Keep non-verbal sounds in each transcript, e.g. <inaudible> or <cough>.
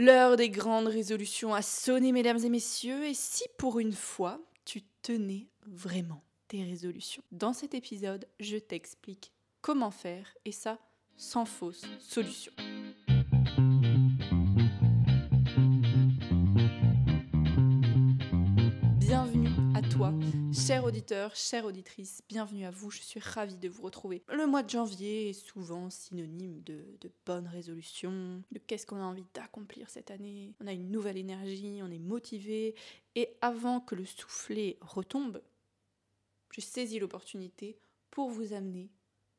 L'heure des grandes résolutions a sonné, mesdames et messieurs, et si pour une fois, tu tenais vraiment tes résolutions Dans cet épisode, je t'explique comment faire, et ça sans fausse solution. Toi, cher auditeur, chère auditrice, bienvenue à vous, je suis ravie de vous retrouver. Le mois de janvier est souvent synonyme de, de bonnes résolutions, de qu'est-ce qu'on a envie d'accomplir cette année. On a une nouvelle énergie, on est motivé, et avant que le soufflet retombe, je saisis l'opportunité pour vous amener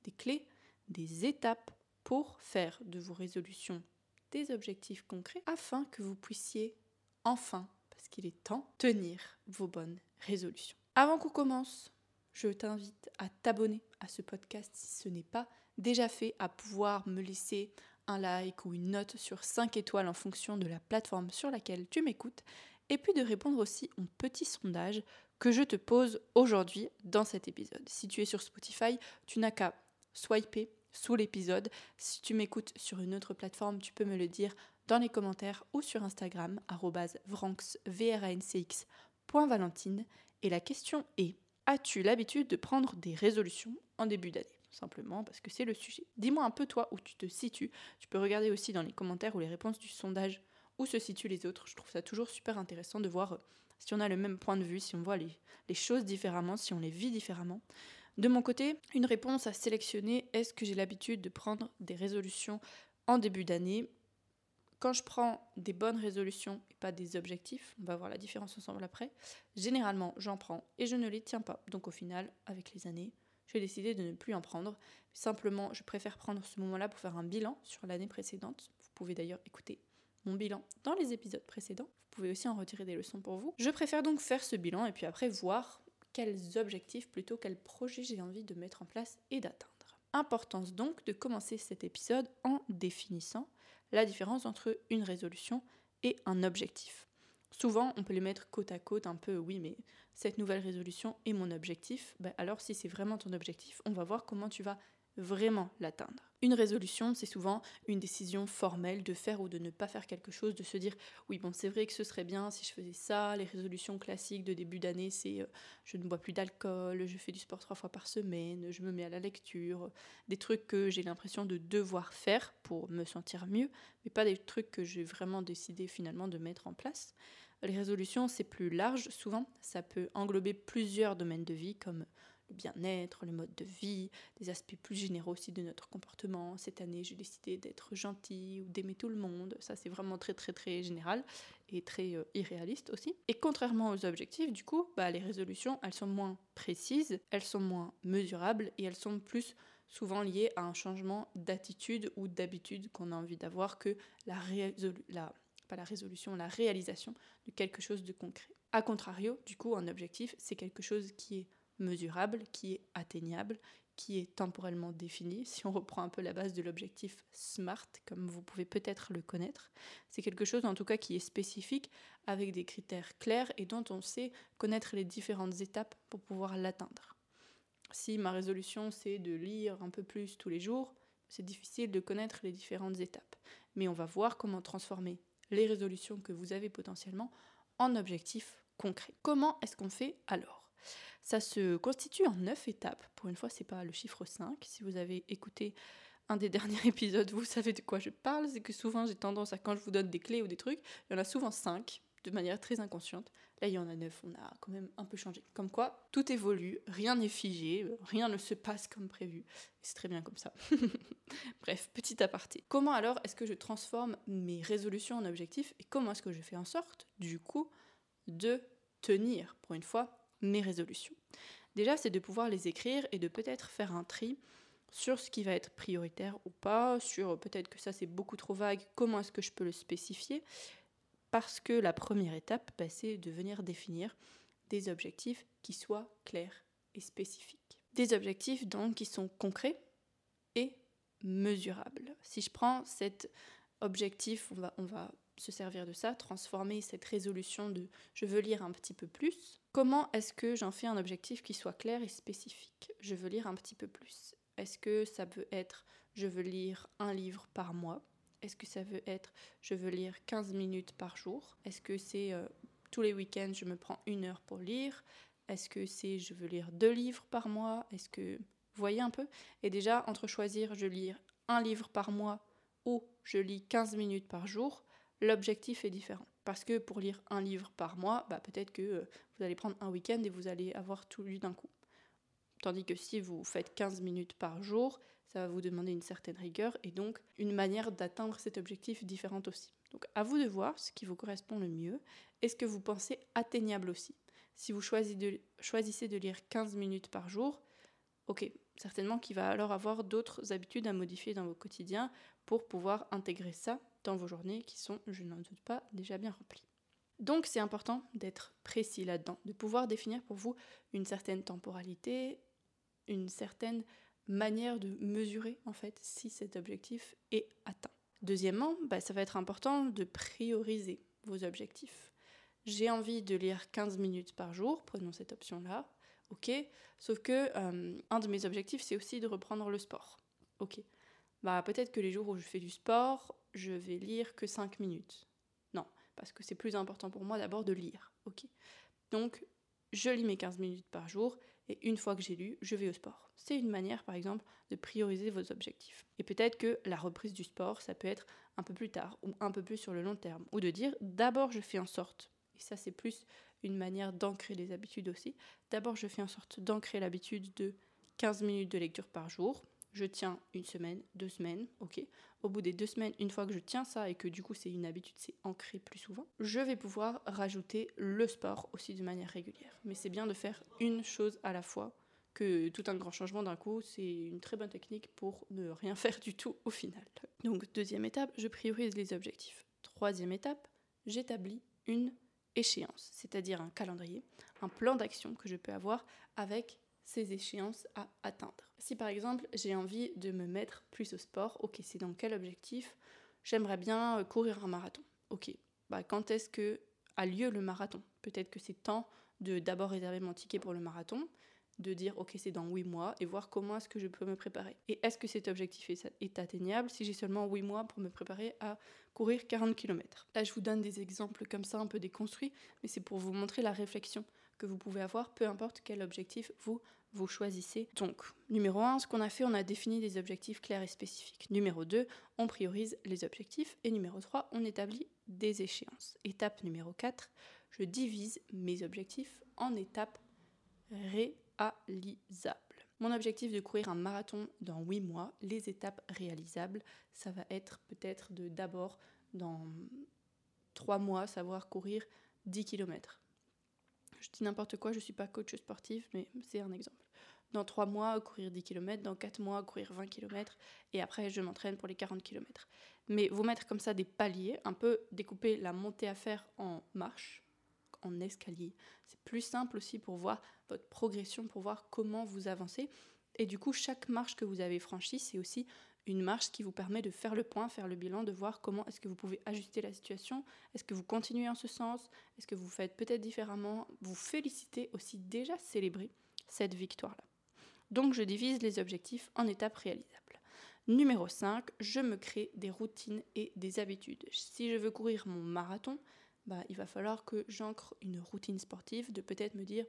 des clés, des étapes pour faire de vos résolutions des objectifs concrets afin que vous puissiez enfin, parce qu'il est temps, tenir vos bonnes résolutions. Avant qu'on commence, je t'invite à t'abonner à ce podcast si ce n'est pas déjà fait, à pouvoir me laisser un like ou une note sur 5 étoiles en fonction de la plateforme sur laquelle tu m'écoutes, et puis de répondre aussi au petit sondage que je te pose aujourd'hui dans cet épisode. Si tu es sur Spotify, tu n'as qu'à swiper sous l'épisode. Si tu m'écoutes sur une autre plateforme, tu peux me le dire dans les commentaires ou sur Instagram, valentine Et la question est, as-tu l'habitude de prendre des résolutions en début d'année? Simplement parce que c'est le sujet. Dis-moi un peu toi où tu te situes. Tu peux regarder aussi dans les commentaires ou les réponses du sondage où se situent les autres? Je trouve ça toujours super intéressant de voir euh, si on a le même point de vue, si on voit les, les choses différemment, si on les vit différemment. De mon côté, une réponse à sélectionner, est-ce que j'ai l'habitude de prendre des résolutions en début d'année? Quand je prends des bonnes résolutions et pas des objectifs, on va voir la différence ensemble après, généralement j'en prends et je ne les tiens pas. Donc au final, avec les années, j'ai décidé de ne plus en prendre. Simplement, je préfère prendre ce moment-là pour faire un bilan sur l'année précédente. Vous pouvez d'ailleurs écouter mon bilan dans les épisodes précédents. Vous pouvez aussi en retirer des leçons pour vous. Je préfère donc faire ce bilan et puis après voir quels objectifs, plutôt quels projets j'ai envie de mettre en place et d'atteindre. Importance donc de commencer cet épisode en définissant la différence entre une résolution et un objectif. Souvent, on peut les mettre côte à côte un peu, oui, mais cette nouvelle résolution est mon objectif. Ben alors, si c'est vraiment ton objectif, on va voir comment tu vas vraiment l'atteindre. Une résolution, c'est souvent une décision formelle de faire ou de ne pas faire quelque chose, de se dire oui bon c'est vrai que ce serait bien si je faisais ça. Les résolutions classiques de début d'année, c'est euh, je ne bois plus d'alcool, je fais du sport trois fois par semaine, je me mets à la lecture, des trucs que j'ai l'impression de devoir faire pour me sentir mieux, mais pas des trucs que j'ai vraiment décidé finalement de mettre en place. Les résolutions, c'est plus large, souvent ça peut englober plusieurs domaines de vie comme bien-être, le mode de vie, des aspects plus généraux aussi de notre comportement. Cette année, j'ai décidé d'être gentil ou d'aimer tout le monde. Ça, c'est vraiment très, très, très général et très euh, irréaliste aussi. Et contrairement aux objectifs, du coup, bah, les résolutions, elles sont moins précises, elles sont moins mesurables et elles sont plus souvent liées à un changement d'attitude ou d'habitude qu'on a envie d'avoir que la, la, pas la résolution, la réalisation de quelque chose de concret. A contrario, du coup, un objectif, c'est quelque chose qui est mesurable, qui est atteignable, qui est temporellement défini. Si on reprend un peu la base de l'objectif SMART, comme vous pouvez peut-être le connaître, c'est quelque chose en tout cas qui est spécifique, avec des critères clairs et dont on sait connaître les différentes étapes pour pouvoir l'atteindre. Si ma résolution c'est de lire un peu plus tous les jours, c'est difficile de connaître les différentes étapes. Mais on va voir comment transformer les résolutions que vous avez potentiellement en objectifs concrets. Comment est-ce qu'on fait alors? Ça se constitue en neuf étapes. Pour une fois, c'est pas le chiffre 5. Si vous avez écouté un des <laughs> derniers épisodes, vous savez de quoi je parle. C'est que souvent, j'ai tendance à, quand je vous donne des clés ou des trucs, il y en a souvent 5 de manière très inconsciente. Là, il y en a 9, on a quand même un peu changé. Comme quoi, tout évolue, rien n'est figé, rien ne se passe comme prévu. C'est très bien comme ça. <laughs> Bref, petit aparté. Comment alors est-ce que je transforme mes résolutions en objectifs et comment est-ce que je fais en sorte, du coup, de tenir, pour une fois, mes résolutions. Déjà, c'est de pouvoir les écrire et de peut-être faire un tri sur ce qui va être prioritaire ou pas, sur peut-être que ça c'est beaucoup trop vague, comment est-ce que je peux le spécifier, parce que la première étape, bah, c'est de venir définir des objectifs qui soient clairs et spécifiques. Des objectifs donc qui sont concrets et mesurables. Si je prends cet objectif, on va, on va se servir de ça, transformer cette résolution de je veux lire un petit peu plus. Comment est-ce que j'en fais un objectif qui soit clair et spécifique? Je veux lire un petit peu plus. Est-ce que ça peut être je veux lire un livre par mois? Est-ce que ça veut être je veux lire 15 minutes par jour? Est-ce que c'est euh, tous les week-ends je me prends une heure pour lire? Est-ce que c'est je veux lire deux livres par mois? Est-ce que vous voyez un peu? Et déjà entre choisir je lis un livre par mois ou je lis 15 minutes par jour, l'objectif est différent. Parce que pour lire un livre par mois, bah, peut-être que euh, vous allez prendre un week-end et vous allez avoir tout lu d'un coup. Tandis que si vous faites 15 minutes par jour, ça va vous demander une certaine rigueur et donc une manière d'atteindre cet objectif différente aussi. Donc à vous de voir ce qui vous correspond le mieux et ce que vous pensez atteignable aussi. Si vous choisissez de, choisissez de lire 15 minutes par jour, ok, certainement qu'il va alors avoir d'autres habitudes à modifier dans vos quotidiens pour pouvoir intégrer ça dans vos journées qui sont, je n'en doute pas, déjà bien remplies. Donc c'est important d'être précis là-dedans, de pouvoir définir pour vous une certaine temporalité, une certaine manière de mesurer en fait si cet objectif est atteint. Deuxièmement, bah, ça va être important de prioriser vos objectifs. J'ai envie de lire 15 minutes par jour, prenons cette option-là, ok. Sauf que euh, un de mes objectifs, c'est aussi de reprendre le sport, ok. Bah peut-être que les jours où je fais du sport, je vais lire que 5 minutes. Non, parce que c'est plus important pour moi d'abord de lire, ok. Donc je lis mes 15 minutes par jour et une fois que j'ai lu, je vais au sport. C'est une manière, par exemple, de prioriser vos objectifs. Et peut-être que la reprise du sport, ça peut être un peu plus tard ou un peu plus sur le long terme. Ou de dire, d'abord, je fais en sorte, et ça c'est plus une manière d'ancrer les habitudes aussi, d'abord, je fais en sorte d'ancrer l'habitude de 15 minutes de lecture par jour, je tiens une semaine, deux semaines, ok. Au bout des deux semaines, une fois que je tiens ça et que du coup c'est une habitude, c'est ancré plus souvent, je vais pouvoir rajouter le sport aussi de manière régulière. Mais c'est bien de faire une chose à la fois, que tout un grand changement d'un coup, c'est une très bonne technique pour ne rien <laughs> faire du tout au final. Donc deuxième étape, je priorise les objectifs. Troisième étape, j'établis une échéance, c'est-à-dire un calendrier, un plan d'action que je peux avoir avec ces échéances à atteindre. Si par exemple j'ai envie de me mettre plus au sport, ok, c'est dans quel objectif? J'aimerais bien euh, courir un marathon. Ok, bah quand est-ce que a lieu le marathon? Peut-être que c'est temps de d'abord réserver mon ticket pour le marathon, de dire ok c'est dans 8 mois et voir comment est-ce que je peux me préparer. Et est-ce que cet objectif est, atteignable si j'ai seulement 8 mois pour me préparer à courir 40 km Là je vous donne des exemples comme ça un peu déconstruits, mais c'est pour vous montrer la réflexion que vous pouvez avoir, peu importe quel objectif vous vous choisissez. Donc, numéro 1, ce qu'on a fait, on a défini des objectifs clairs et spécifiques. Numéro 2, on priorise les objectifs. Et numéro 3, on établit des échéances. Étape numéro 4, je divise mes objectifs en étapes Mon objectif de courir un marathon dans 8 mois, les étapes réalisables, ça va être peut-être de d'abord dans 3 mois savoir courir 10 km je dis n'importe quoi, je ne suis pas coach sportif, mais c'est un exemple. Dans 3 mois, courir 10 km, dans 4 mois, courir 20 km, et après, je m'entraîne pour les 40 km. Mais vous mettre comme ça des paliers, un peu découper la montée à faire en marche, en escalier. C'est plus simple aussi pour voir votre progression, pour voir comment vous avancez. Et du coup, chaque marche que vous avez franchie, c'est aussi une marche qui vous permet de faire le point, faire le bilan, de voir comment est-ce que vous pouvez ajuster la situation, est-ce que vous continuez en ce sens, est-ce que vous faites peut-être différemment, vous félicitez aussi déjà célébrer cette victoire-là. Donc je divise les objectifs en étapes réalisables. Numéro 5, je me crée des routines et des habitudes. Si je veux courir mon marathon, bah, il va falloir que j'ancre une routine sportive, de peut-être me dire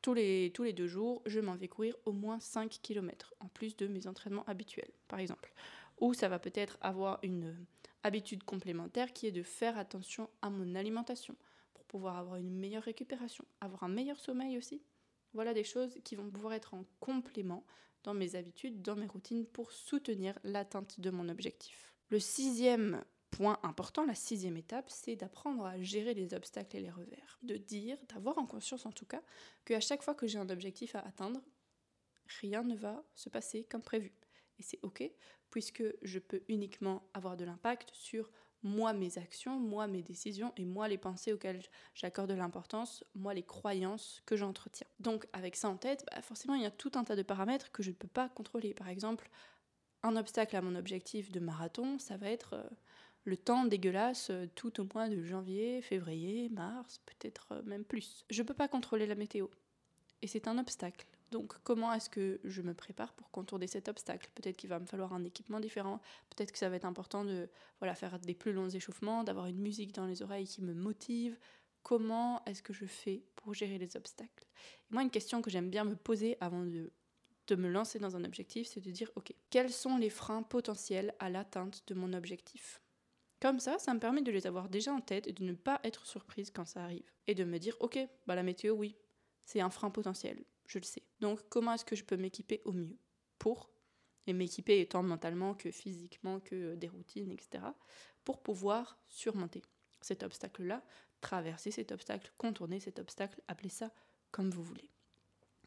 tous les, tous les deux jours, je m'en vais courir au moins 5 km, en plus de mes entraînements habituels, par exemple. Ou ça va peut-être avoir une habitude complémentaire qui est de faire attention à mon alimentation pour pouvoir avoir une meilleure récupération, avoir un meilleur sommeil aussi. Voilà des choses qui vont pouvoir être en complément dans mes habitudes, dans mes routines pour soutenir l'atteinte de mon objectif. Le sixième point important, la sixième étape, c'est d'apprendre à gérer les obstacles et les revers. De dire, d'avoir en conscience en tout cas, qu'à chaque fois que j'ai un objectif à atteindre, rien ne va se passer comme prévu. Et c'est OK, puisque je peux uniquement avoir de l'impact sur moi mes actions, moi mes décisions et moi les pensées auxquelles j'accorde de l'importance, moi les croyances que j'entretiens. Donc avec ça en tête, bah, forcément il y a tout un tas de paramètres que je ne peux pas contrôler. Par exemple, un obstacle à mon objectif de marathon, ça va être... Le temps dégueulasse euh, tout au mois de janvier, février, mars, peut-être euh, même plus. Je peux pas contrôler la météo. Et c'est un obstacle. Donc comment est-ce que je me prépare pour contourner cet obstacle? Peut-être qu'il va me falloir un équipement différent, peut-être que ça va être important de voilà, faire des plus longs échauffements, d'avoir une musique dans les oreilles qui me motive. Comment est-ce que je fais pour gérer les obstacles? Moi, une question que j'aime bien me poser avant de, de me lancer dans un objectif, c'est de dire, OK, quels sont les freins potentiels à l'atteinte de mon objectif? Comme ça, ça me permet de les avoir déjà en tête et de ne pas être surprise quand ça arrive. Et de me dire, ok, bah la météo, oui, c'est un frein potentiel, je le sais. Donc comment est-ce que je peux m'équiper au mieux pour, et m'équiper étant mentalement que physiquement, que des routines, etc., pour pouvoir surmonter cet obstacle-là, traverser cet obstacle, contourner cet obstacle, appelez ça comme vous voulez.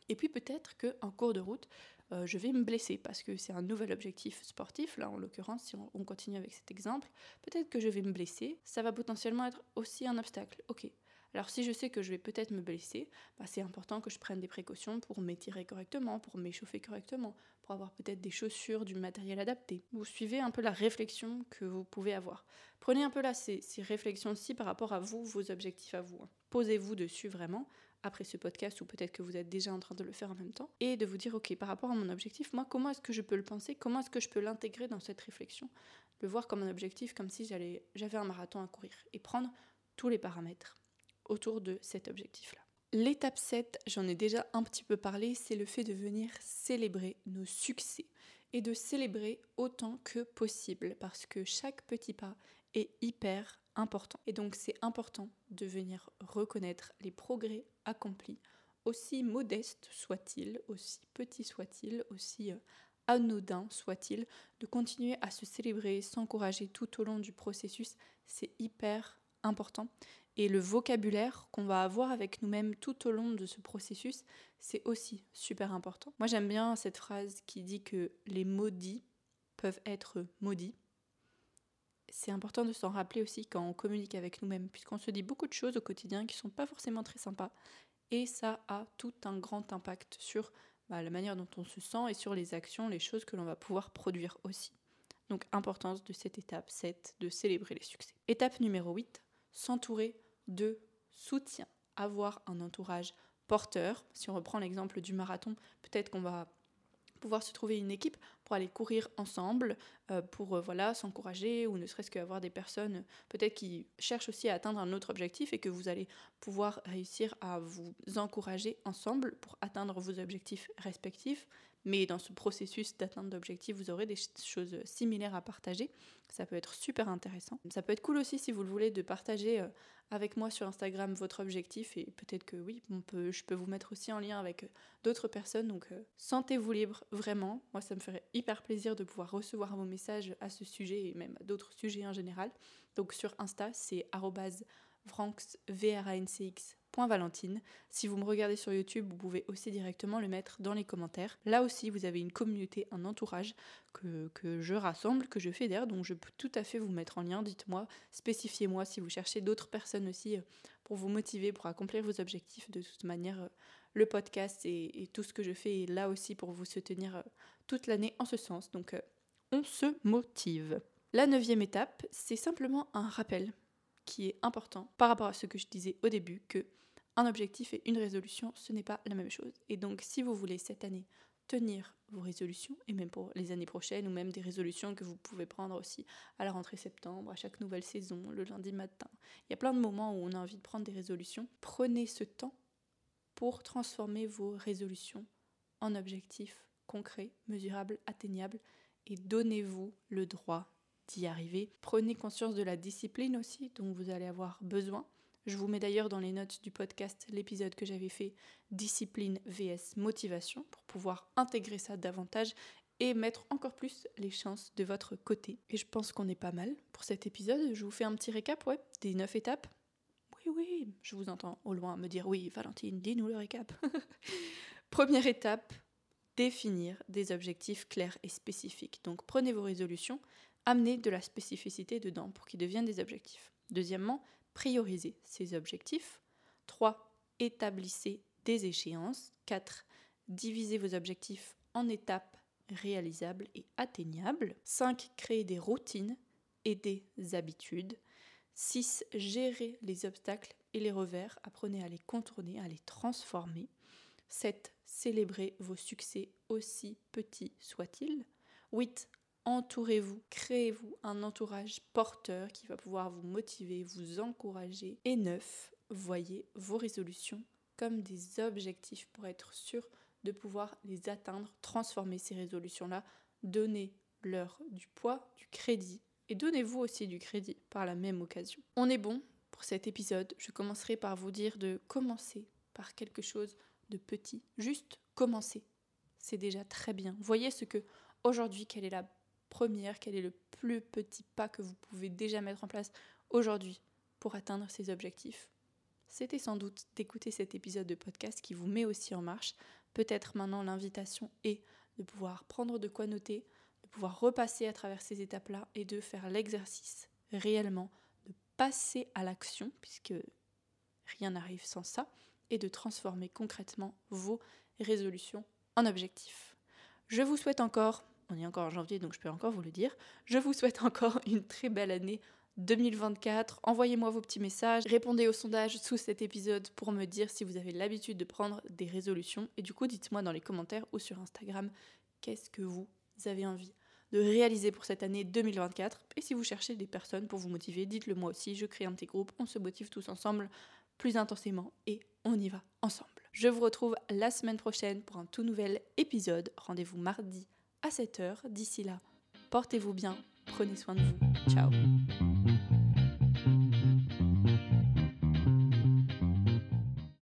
Et puis peut-être qu'en cours de route, euh, je vais me blesser parce que c'est un nouvel objectif sportif, là en l'occurrence, si on, continue avec cet exemple, peut-être que je vais me blesser, ça va potentiellement être aussi un obstacle. Ok. Alors si je sais que je vais peut-être me blesser, bah, c'est important que je prenne des précautions pour m'étirer correctement, pour m'échauffer correctement, pour avoir peut-être des chaussures, du matériel adapté. Vous suivez un peu la réflexion que vous pouvez avoir. Prenez un peu là ces, réflexions-ci par rapport à vous, vos objectifs à vous. Hein. Posez-vous dessus vraiment après ce podcast ou peut-être que vous êtes déjà en train de le faire en même temps et de vous dire ok par rapport à mon objectif moi comment est-ce que je peux le penser comment est-ce que je peux l'intégrer dans cette réflexion? Le voir comme un objectif comme si j'allais j'avais un marathon à courir et prendre tous les paramètres autour de cet objectif là L'étape 7, j'en ai déjà un petit peu parlé, c'est le fait de venir célébrer nos succès et de célébrer autant que possible parce que chaque petit pas est hyper important. Et donc c'est important de venir reconnaître les progrès accomplis, aussi modestes soient-ils, aussi petits soient-ils, aussi euh, anodins soient-ils, de continuer à se célébrer, s'encourager tout au long du processus, c'est hyper important. Et le vocabulaire qu'on va avoir avec nous-mêmes tout au long de ce processus, c'est aussi super important. Moi j'aime bien cette phrase qui dit que les maudits peuvent être maudits c'est important de s'en rappeler aussi quand on communique avec nous-mêmes, puisqu'on se dit beaucoup de choses au quotidien qui sont pas forcément très sympas. Et ça a tout un grand impact sur bah, la manière dont on se sent et sur les actions, les choses que l'on va pouvoir produire aussi. Donc importance de cette étape 7, de célébrer les succès. Étape numéro 8, s'entourer de soutien. Avoir un entourage porteur. Si on reprend l'exemple du marathon, peut-être qu'on va pouvoir se trouver une équipe pour aller courir ensemble, euh, pour euh, voilà s'encourager ou ne serait-ce qu'avoir des personnes peut-être qui cherchent aussi à atteindre un autre objectif et que vous allez pouvoir réussir à vous encourager ensemble pour atteindre vos objectifs respectifs. Mais dans ce processus d'atteinte d'objectifs, vous aurez des choses similaires à partager. Ça peut être super intéressant. Ça peut être cool aussi si vous le voulez de partager euh, avec moi sur Instagram votre objectif et peut-être que oui, je peux vous mettre aussi en lien avec euh, d'autres personnes. Donc euh, sentez-vous libre vraiment. Moi, ça me ferait hyper plaisir de pouvoir recevoir vos messages à ce sujet et même à d'autres sujets en général. Donc sur Insta, c'est Vranx, Valentine. Si vous me regardez sur YouTube, vous pouvez aussi directement le mettre dans les commentaires. Là aussi, vous avez une communauté, un entourage que, je rassemble, que je fédère, donc je peux tout à fait vous mettre en lien. Dites-moi, spécifiez-moi si vous cherchez d'autres personnes aussi euh, pour vous motiver, pour accomplir vos objectifs. De toute manière, euh, le podcast et, tout ce que je fais est là aussi pour vous soutenir euh, toute l'année en ce sens. Donc, on se motive. La neuvième étape, c'est simplement un rappel qui est important par rapport à ce que je disais au début, que un objectif et une résolution, ce n'est pas la même chose. Et donc, si vous voulez cette année tenir vos résolutions, et même pour les années prochaines, ou même des résolutions que vous pouvez prendre aussi à la rentrée septembre, à chaque nouvelle saison, le lundi matin, il y a plein de moments où on a envie de prendre des résolutions. Prenez ce temps pour transformer vos résolutions en objectifs concrets, mesurables, atteignables, et donnez-vous le droit d'y arriver. Prenez conscience de la discipline aussi dont vous allez avoir besoin je vous mets d'ailleurs dans les notes du podcast l'épisode que j'avais fait discipline vs motivation pour pouvoir intégrer ça davantage et mettre encore plus les chances de votre côté. Et je pense qu'on est pas mal pour cet épisode. Je vous fais un petit récap, ouais, des neuf étapes. Oui, oui, je vous entends au loin me dire oui, Valentine, dis-nous le récap. <laughs> Première étape, définir des objectifs clairs et spécifiques. Donc prenez vos résolutions, amenez de la spécificité dedans pour qu'ils deviennent des objectifs. Deuxièmement, Priorisez ses objectifs. 3. Établissez des échéances. 4. Divisez vos objectifs en étapes réalisables et atteignables. 5. Créez des routines et des habitudes. 6. Gérez les obstacles et les revers. Apprenez à les contourner, à les transformer. 7. Célébrez vos succès aussi petits soient-ils. 8. Entourez-vous, créez-vous un entourage porteur qui va pouvoir vous motiver, vous encourager. Et 9. Voyez vos résolutions comme des objectifs pour être sûr de pouvoir les atteindre, transformer ces résolutions-là, donner leur du poids, du crédit et donnez-vous aussi du crédit par la même occasion. On est bon pour cet épisode. Je commencerai par vous dire de commencer par quelque chose de petit. Juste commencer. C'est déjà très bien. Voyez ce que aujourd'hui, quelle est la première, quel est le plus petit pas que vous pouvez déjà mettre en place aujourd'hui pour atteindre ces objectifs? C'était sans doute d'écouter cet épisode de podcast qui vous met aussi en marche. Peut-être maintenant l'invitation est de pouvoir prendre de quoi noter, de pouvoir repasser à travers ces étapes-là et de faire l'exercice réellement, de passer à l'action, puisque rien n'arrive sans ça, et de transformer concrètement vos résolutions en objectifs. Je vous souhaite encore, on est encore en janvier donc je peux encore vous le dire, je vous souhaite encore une très belle année 2024. Envoyez-moi vos petits messages, répondez au sondage sous cet épisode pour me dire si vous avez l'habitude de prendre des résolutions. Et du coup, dites-moi dans les commentaires ou sur Instagram qu'est-ce que vous avez envie de réaliser pour cette année 2024. Et si vous cherchez des personnes pour vous motiver, dites-le moi aussi, je crée un petit groupe, on se motive tous ensemble plus intensément et on y va ensemble. Je vous retrouve la semaine prochaine pour un tout nouvel épisode. Rendez-vous mardi à 7h. D'ici là, portez-vous bien, prenez soin de vous. Ciao